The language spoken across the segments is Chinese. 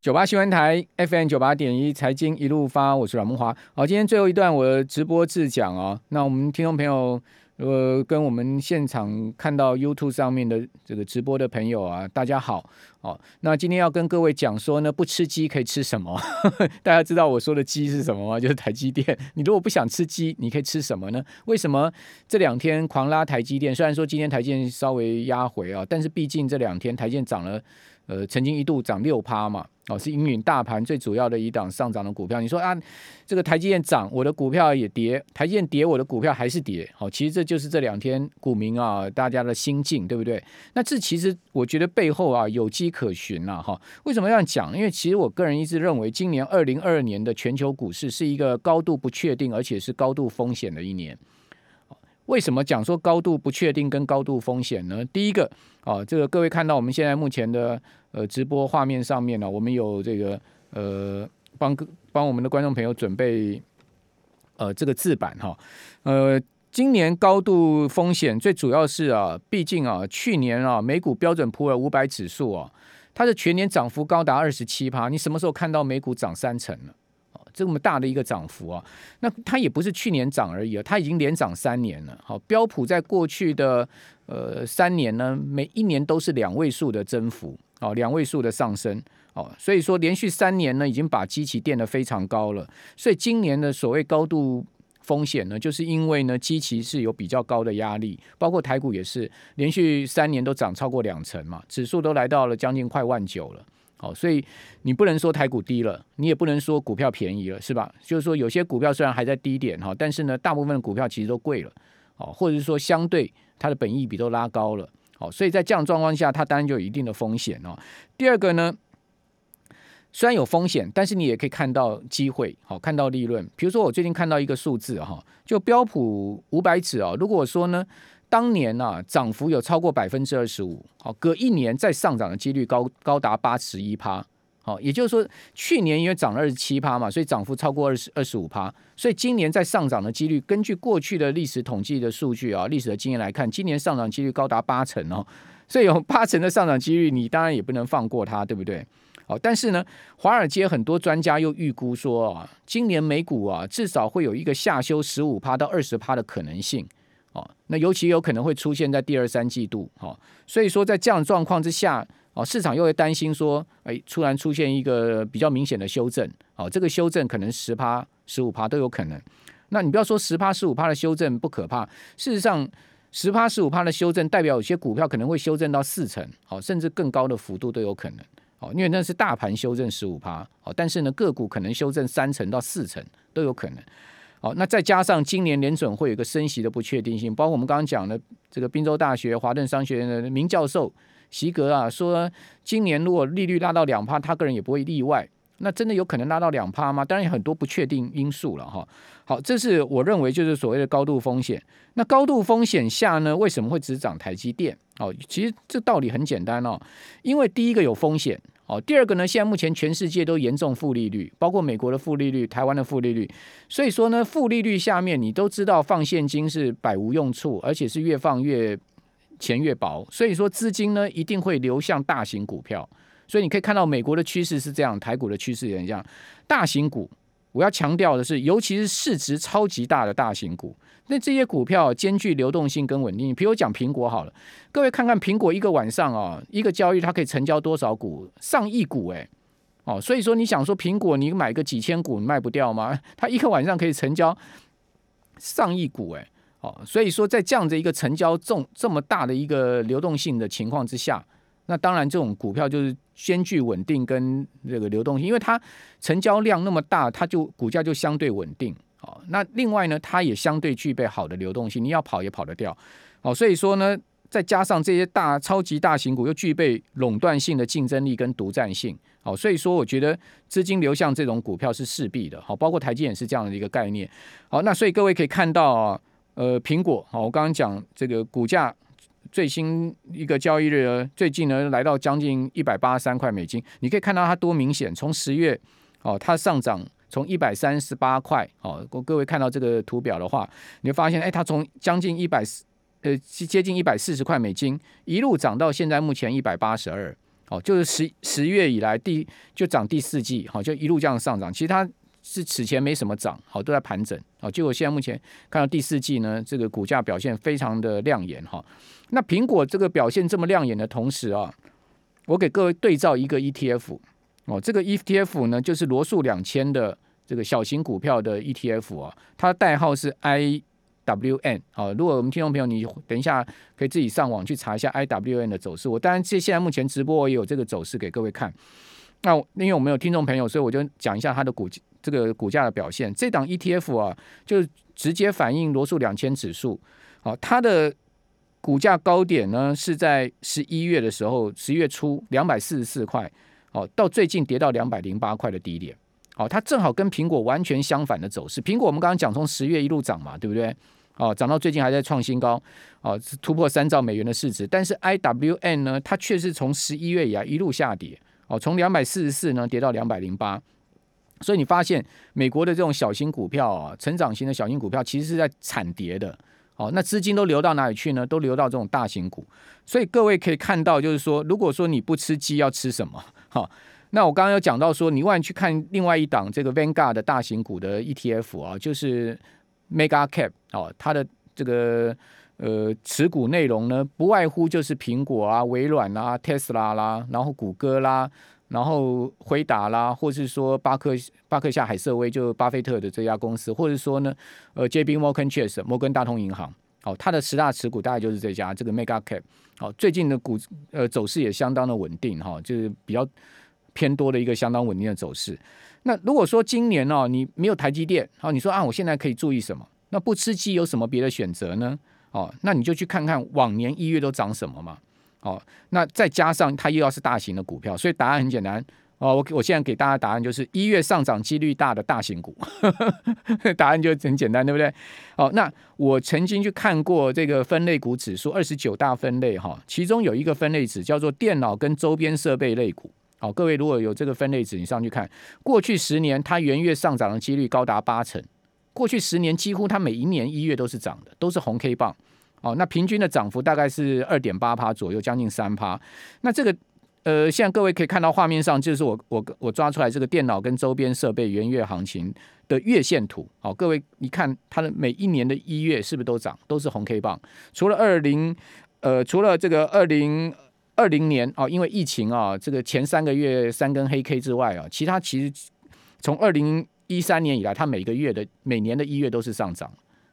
九八新闻台 FM 九八点一财经一路发，我是阮慕驊。好，今天最后一段我的直播自讲哦，那我们听众朋友。呃，跟我们现场看到 YouTube 上面的这个直播的朋友啊，大家好哦。那今天要跟各位讲说呢，不吃鸡可以吃什么？大家知道我说的鸡是什么吗？就是台积电。你如果不想吃鸡，你可以吃什么呢？为什么这两天狂拉台积电？虽然说今天台积电稍微压回啊，但是毕竟这两天台积电涨了。呃，曾经一度涨六趴嘛，哦，是引领大盘最主要的一档上涨的股票。你说啊，这个台积电涨，我的股票也跌；台积电跌，我的股票还是跌。好，其实这就是这两天股民啊，大家的心境，对不对？那这其实我觉得背后啊有迹可循呐，哈。为什么这样讲？因为其实我个人一直认为，今年二零二二年的全球股市是一个高度不确定，而且是高度风险的一年。为什么讲说高度不确定跟高度风险呢？第一个，啊，这个各位看到我们现在目前的。呃，直播画面上面呢，我们有这个呃，帮帮我们的观众朋友准备呃这个字板哈。呃，今年高度风险最主要是啊，毕竟啊，去年啊，美股标准普尔五百指数啊，它的全年涨幅高达二十七趴。你什么时候看到美股涨三成了？这么大的一个涨幅啊，那它也不是去年涨而已啊，它已经连涨三年了。好，标普在过去的呃三年呢，每一年都是两位数的增幅。哦，两位数的上升，哦，所以说连续三年呢，已经把基期垫得非常高了。所以今年的所谓高度风险呢，就是因为呢，基期是有比较高的压力，包括台股也是连续三年都涨超过两成嘛，指数都来到了将近快万九了。哦，所以你不能说台股低了，你也不能说股票便宜了，是吧？就是说有些股票虽然还在低点哈，但是呢，大部分的股票其实都贵了，哦，或者是说相对它的本益比都拉高了。哦，所以在这样状况下，它当然就有一定的风险哦。第二个呢，虽然有风险，但是你也可以看到机会，好，看到利润。比如说，我最近看到一个数字哈，就标普五百指啊，如果说呢，当年呢涨幅有超过百分之二十五，好，隔一年再上涨的几率高高达八十一趴。好，也就是说，去年因为涨了二十七趴嘛，所以涨幅超过二十二十五趴，所以今年在上涨的几率，根据过去的历史统计的数据啊，历史的经验来看，今年上涨几率高达八成哦，所以有 八成的上涨几率，你当然也不能放过它，对不对？好，但是呢，华尔街很多专家又预估说啊，今年美股啊至少会有一个下修十五趴到二十趴的可能性哦，那尤其有可能会出现在第二三季度，好，所以说在这样状况之下。哦，市场又会担心说，哎，突然出现一个比较明显的修正，哦，这个修正可能十趴、十五趴都有可能。那你不要说十趴、十五趴的修正不可怕，事实上，十趴、十五趴的修正代表有些股票可能会修正到四成，哦，甚至更高的幅度都有可能，哦，因为那是大盘修正十五趴，哦，但是呢，个股可能修正三成到四成都有可能，好，那再加上今年联准会有一个升息的不确定性，包括我们刚刚讲的这个宾州大学、华顿商学院的名教授。席格啊，说今年如果利率拉到两趴，他个人也不会例外。那真的有可能拉到两趴吗？当然有很多不确定因素了哈。好，这是我认为就是所谓的高度风险。那高度风险下呢，为什么会只涨台积电？哦，其实这道理很简单哦，因为第一个有风险哦，第二个呢，现在目前全世界都严重负利率，包括美国的负利率、台湾的负利率。所以说呢，负利率下面你都知道放现金是百无用处，而且是越放越。钱越薄，所以说资金呢一定会流向大型股票，所以你可以看到美国的趋势是这样，台股的趋势也这样。大型股，我要强调的是，尤其是市值超级大的大型股，那这些股票兼具流动性跟稳定。比如讲苹果好了，各位看看苹果一个晚上啊，一个交易它可以成交多少股？上亿股哎，哦，所以说你想说苹果你买个几千股你卖不掉吗？它一个晚上可以成交上亿股哎。哦，所以说在这样的一个成交重这么大的一个流动性的情况之下，那当然这种股票就是兼具稳定跟这个流动性，因为它成交量那么大，它就股价就相对稳定。哦，那另外呢，它也相对具备好的流动性，你要跑也跑得掉。哦，所以说呢，再加上这些大超级大型股又具备垄断性的竞争力跟独占性。哦，所以说我觉得资金流向这种股票是势必的。好，包括台积电也是这样的一个概念。好，那所以各位可以看到啊。呃，苹果好，我刚刚讲这个股价最新一个交易日呢，最近呢来到将近一百八十三块美金，你可以看到它多明显，从十月哦，它上涨从一百三十八块哦，各位看到这个图表的话，你会发现，哎，它从将近一百四呃接近一百四十块美金，一路涨到现在目前一百八十二，哦，就是十十月以来第就涨第四季，好，就一路这样上涨。其实它是此前没什么涨，好，都在盘整，好，结果现在目前看到第四季呢，这个股价表现非常的亮眼哈。那苹果这个表现这么亮眼的同时啊，我给各位对照一个 ETF 哦，这个 ETF 呢就是罗素两千的这个小型股票的 ETF 啊，它的代号是 I。WN 好，如果我们听众朋友，你等一下可以自己上网去查一下 IWN 的走势。我当然现现在目前直播我也有这个走势给各位看。那因为我们有听众朋友，所以我就讲一下它的股这个股价的表现。这档 ETF 啊，就直接反映罗素两千指数。好，它的股价高点呢是在十一月的时候，十一月初两百四十四块，哦，到最近跌到两百零八块的低点。哦，它正好跟苹果完全相反的走势。苹果我们刚刚讲从十月一路涨嘛，对不对？哦，涨到最近还在创新高，哦，突破三兆美元的市值。但是 IWN 呢，它却是从十一月以来一路下跌，哦，从两百四十四呢跌到两百零八。所以你发现美国的这种小型股票啊，成长型的小型股票其实是在惨跌的。哦，那资金都流到哪里去呢？都流到这种大型股。所以各位可以看到，就是说，如果说你不吃鸡，要吃什么？哈、哦，那我刚刚有讲到说，你万一去看另外一档这个 Vanguard 的大型股的 ETF 啊，就是。Mega Cap 哦，它的这个呃持股内容呢，不外乎就是苹果啊、微软啦、特斯拉啦，然后谷歌啦，然后辉达啦，或是说巴克巴克夏海瑟威，就巴菲特的这家公司，或者说呢，呃，JP Morgan Chase 摩根大通银行，哦，它的十大持股大概就是这家这个 Mega Cap，哦，最近的股呃走势也相当的稳定哈、哦，就是比较偏多的一个相当稳定的走势。那如果说今年哦，你没有台积电，好，你说啊，我现在可以注意什么？那不吃鸡有什么别的选择呢？哦，那你就去看看往年一月都涨什么嘛。哦，那再加上它又要是大型的股票，所以答案很简单哦。我我现在给大家答案就是一月上涨几率大的大型股，答案就很简单，对不对？哦，那我曾经去看过这个分类股指数二十九大分类哈，其中有一个分类指叫做电脑跟周边设备类股。好，各位如果有这个分类指，你上去看，过去十年它元月上涨的几率高达八成，过去十年几乎它每一年一月都是涨的，都是红 K 棒。哦，那平均的涨幅大概是二点八趴左右，将近三趴。那这个呃，现在各位可以看到画面上，就是我我我抓出来这个电脑跟周边设备元月行情的月线图。好，各位你看它的每一年的一月是不是都涨，都是红 K 棒？除了二零呃，除了这个二零。二零年啊，因为疫情啊，这个前三个月三根黑 K 之外啊，其他其实从二零一三年以来，它每个月的每年的一月都是上涨，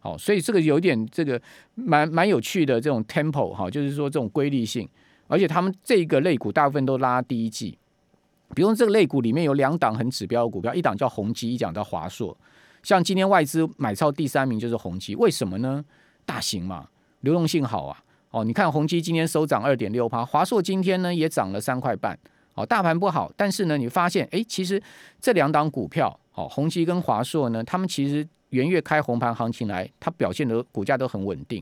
好，所以这个有点这个蛮蛮有趣的这种 tempo 哈，就是说这种规律性，而且他们这个类股大部分都拉第一季，比如这个类股里面有两档很指标的股票，一档叫宏基，一档叫华硕，像今天外资买超第三名就是宏基，为什么呢？大型嘛，流动性好啊。哦，你看宏基今天收涨二点六趴，华硕今天呢也涨了三块半。哦，大盘不好，但是呢，你发现哎，其实这两档股票，哦，宏基跟华硕呢，他们其实元月开红盘行情来，它表现的股价都很稳定。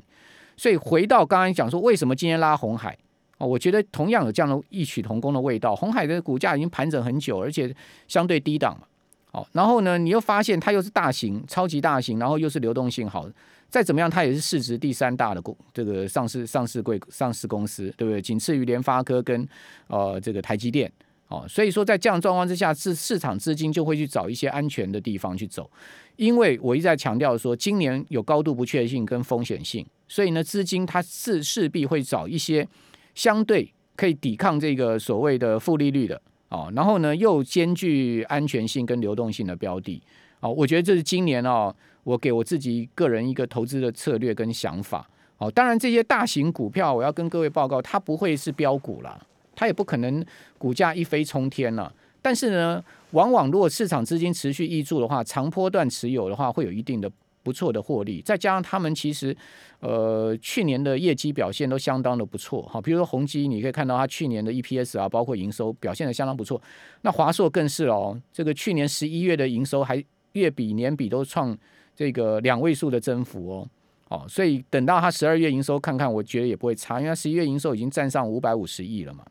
所以回到刚刚讲说，为什么今天拉红海？哦，我觉得同样有这样的异曲同工的味道。红海的股价已经盘整很久，而且相对低档嘛。哦，然后呢，你又发现它又是大型、超级大型，然后又是流动性好。再怎么样，它也是市值第三大的公这个上市上市贵上市公司，对不对？仅次于联发科跟呃这个台积电哦。所以说，在这样状况之下，市市场资金就会去找一些安全的地方去走。因为我一再强调说，今年有高度不确定性跟风险性，所以呢，资金它是势必会找一些相对可以抵抗这个所谓的负利率的哦，然后呢又兼具安全性跟流动性的标的哦。我觉得这是今年哦。我给我自己个人一个投资的策略跟想法，哦，当然这些大型股票，我要跟各位报告，它不会是标股啦，它也不可能股价一飞冲天了。但是呢，往往如果市场资金持续挹注的话，长波段持有的话，会有一定的不错的获利。再加上他们其实，呃，去年的业绩表现都相当的不错，哈，比如说宏基，你可以看到它去年的 EPS 啊，包括营收表现的相当不错。那华硕更是哦，这个去年十一月的营收还月比年比都创。这个两位数的增幅哦，哦，所以等到它十二月营收看看，我觉得也不会差，因为十一月营收已经占上五百五十亿了嘛。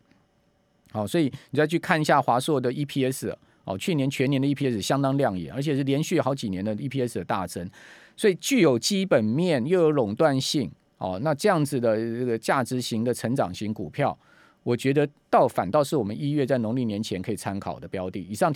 好，所以你再去看一下华硕的 EPS，哦，去年全年的 EPS 相当亮眼，而且是连续好几年的 EPS 的大增，所以具有基本面又有垄断性，哦，那这样子的这个价值型的成长型股票，我觉得倒反倒是我们一月在农历年前可以参考的标的。以上。